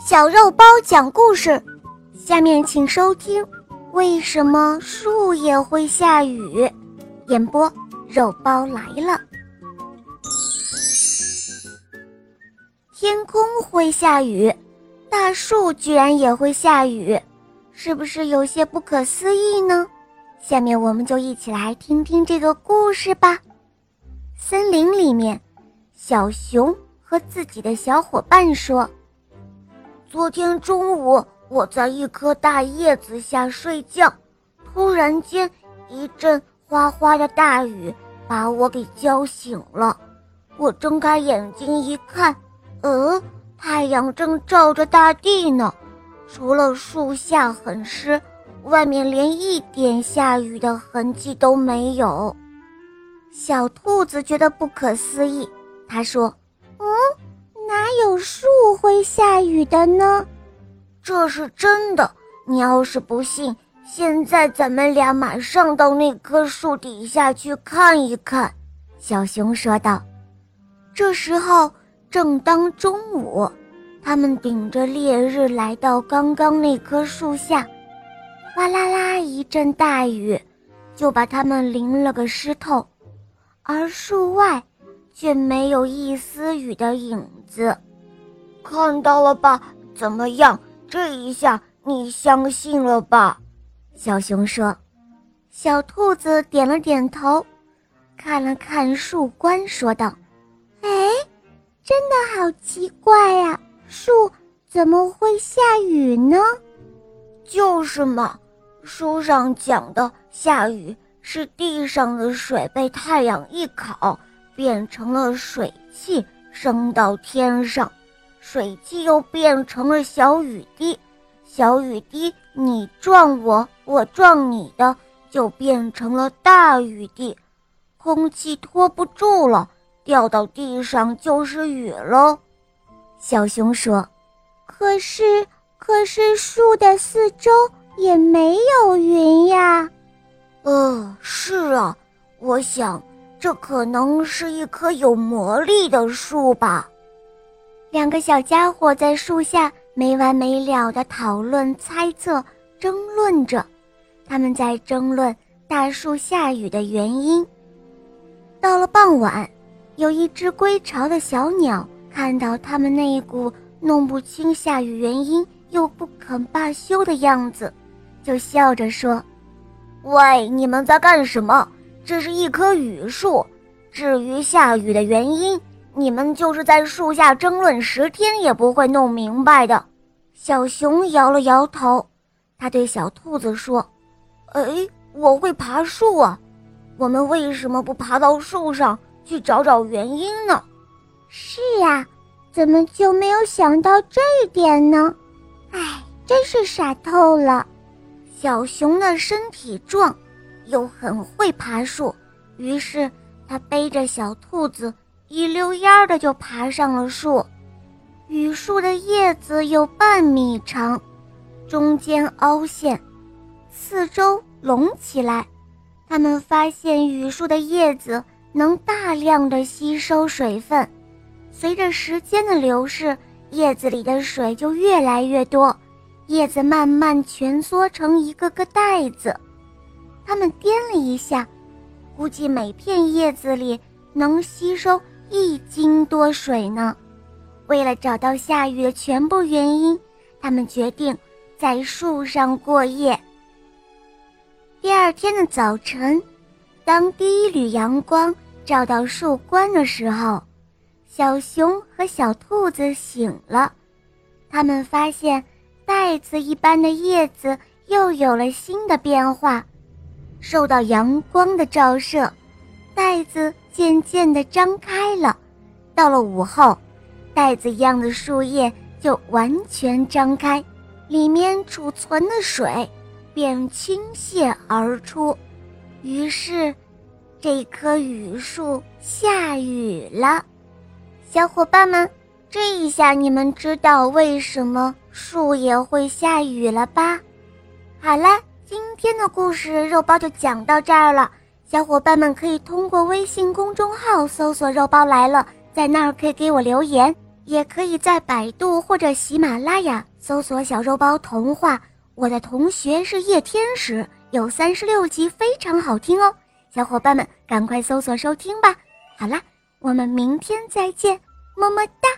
小肉包讲故事，下面请收听：为什么树也会下雨？演播：肉包来了。天空会下雨，大树居然也会下雨，是不是有些不可思议呢？下面我们就一起来听听这个故事吧。森林里面，小熊和自己的小伙伴说。昨天中午，我在一棵大叶子下睡觉，突然间一阵哗哗的大雨把我给浇醒了。我睁开眼睛一看，呃，太阳正照着大地呢，除了树下很湿，外面连一点下雨的痕迹都没有。小兔子觉得不可思议，他说。嗯哪有树会下雨的呢？这是真的。你要是不信，现在咱们俩马上到那棵树底下去看一看。”小熊说道。这时候正当中午，他们顶着烈日来到刚刚那棵树下，哗啦啦一阵大雨，就把他们淋了个湿透，而树外。却没有一丝雨的影子，看到了吧？怎么样？这一下你相信了吧？小熊说。小兔子点了点头，看了看树冠，说道：“哎，真的好奇怪呀，树怎么会下雨呢？”就是嘛，书上讲的下雨是地上的水被太阳一烤。变成了水汽升到天上，水汽又变成了小雨滴，小雨滴你撞我，我撞你的，就变成了大雨滴，空气拖不住了，掉到地上就是雨喽。小熊说：“可是，可是树的四周也没有云呀。”“呃，是啊，我想。”这可能是一棵有魔力的树吧？两个小家伙在树下没完没了的讨论、猜测、争论着。他们在争论大树下雨的原因。到了傍晚，有一只归巢的小鸟看到他们那一股弄不清下雨原因又不肯罢休的样子，就笑着说：“喂，你们在干什么？”这是一棵雨树，至于下雨的原因，你们就是在树下争论十天也不会弄明白的。小熊摇了摇头，他对小兔子说：“哎，我会爬树啊，我们为什么不爬到树上去找找原因呢？”是呀，怎么就没有想到这一点呢？哎，真是傻透了。小熊的身体壮。又很会爬树，于是他背着小兔子一溜烟儿的就爬上了树。榆树的叶子有半米长，中间凹陷，四周隆起来。他们发现榆树的叶子能大量的吸收水分，随着时间的流逝，叶子里的水就越来越多，叶子慢慢蜷缩成一个个袋子。他们掂了一下，估计每片叶子里能吸收一斤多水呢。为了找到下雨的全部原因，他们决定在树上过夜。第二天的早晨，当第一缕阳光照到树冠的时候，小熊和小兔子醒了。他们发现袋子一般的叶子又有了新的变化。受到阳光的照射，袋子渐渐地张开了。到了午后，袋子一样的树叶就完全张开，里面储存的水便倾泻而出。于是，这棵雨树下雨了。小伙伴们，这一下你们知道为什么树也会下雨了吧？好了。今天的故事肉包就讲到这儿了，小伙伴们可以通过微信公众号搜索“肉包来了”，在那儿可以给我留言，也可以在百度或者喜马拉雅搜索“小肉包童话”。我的同学是夜天使，有三十六集，非常好听哦，小伙伴们赶快搜索收听吧。好啦，我们明天再见，么么哒。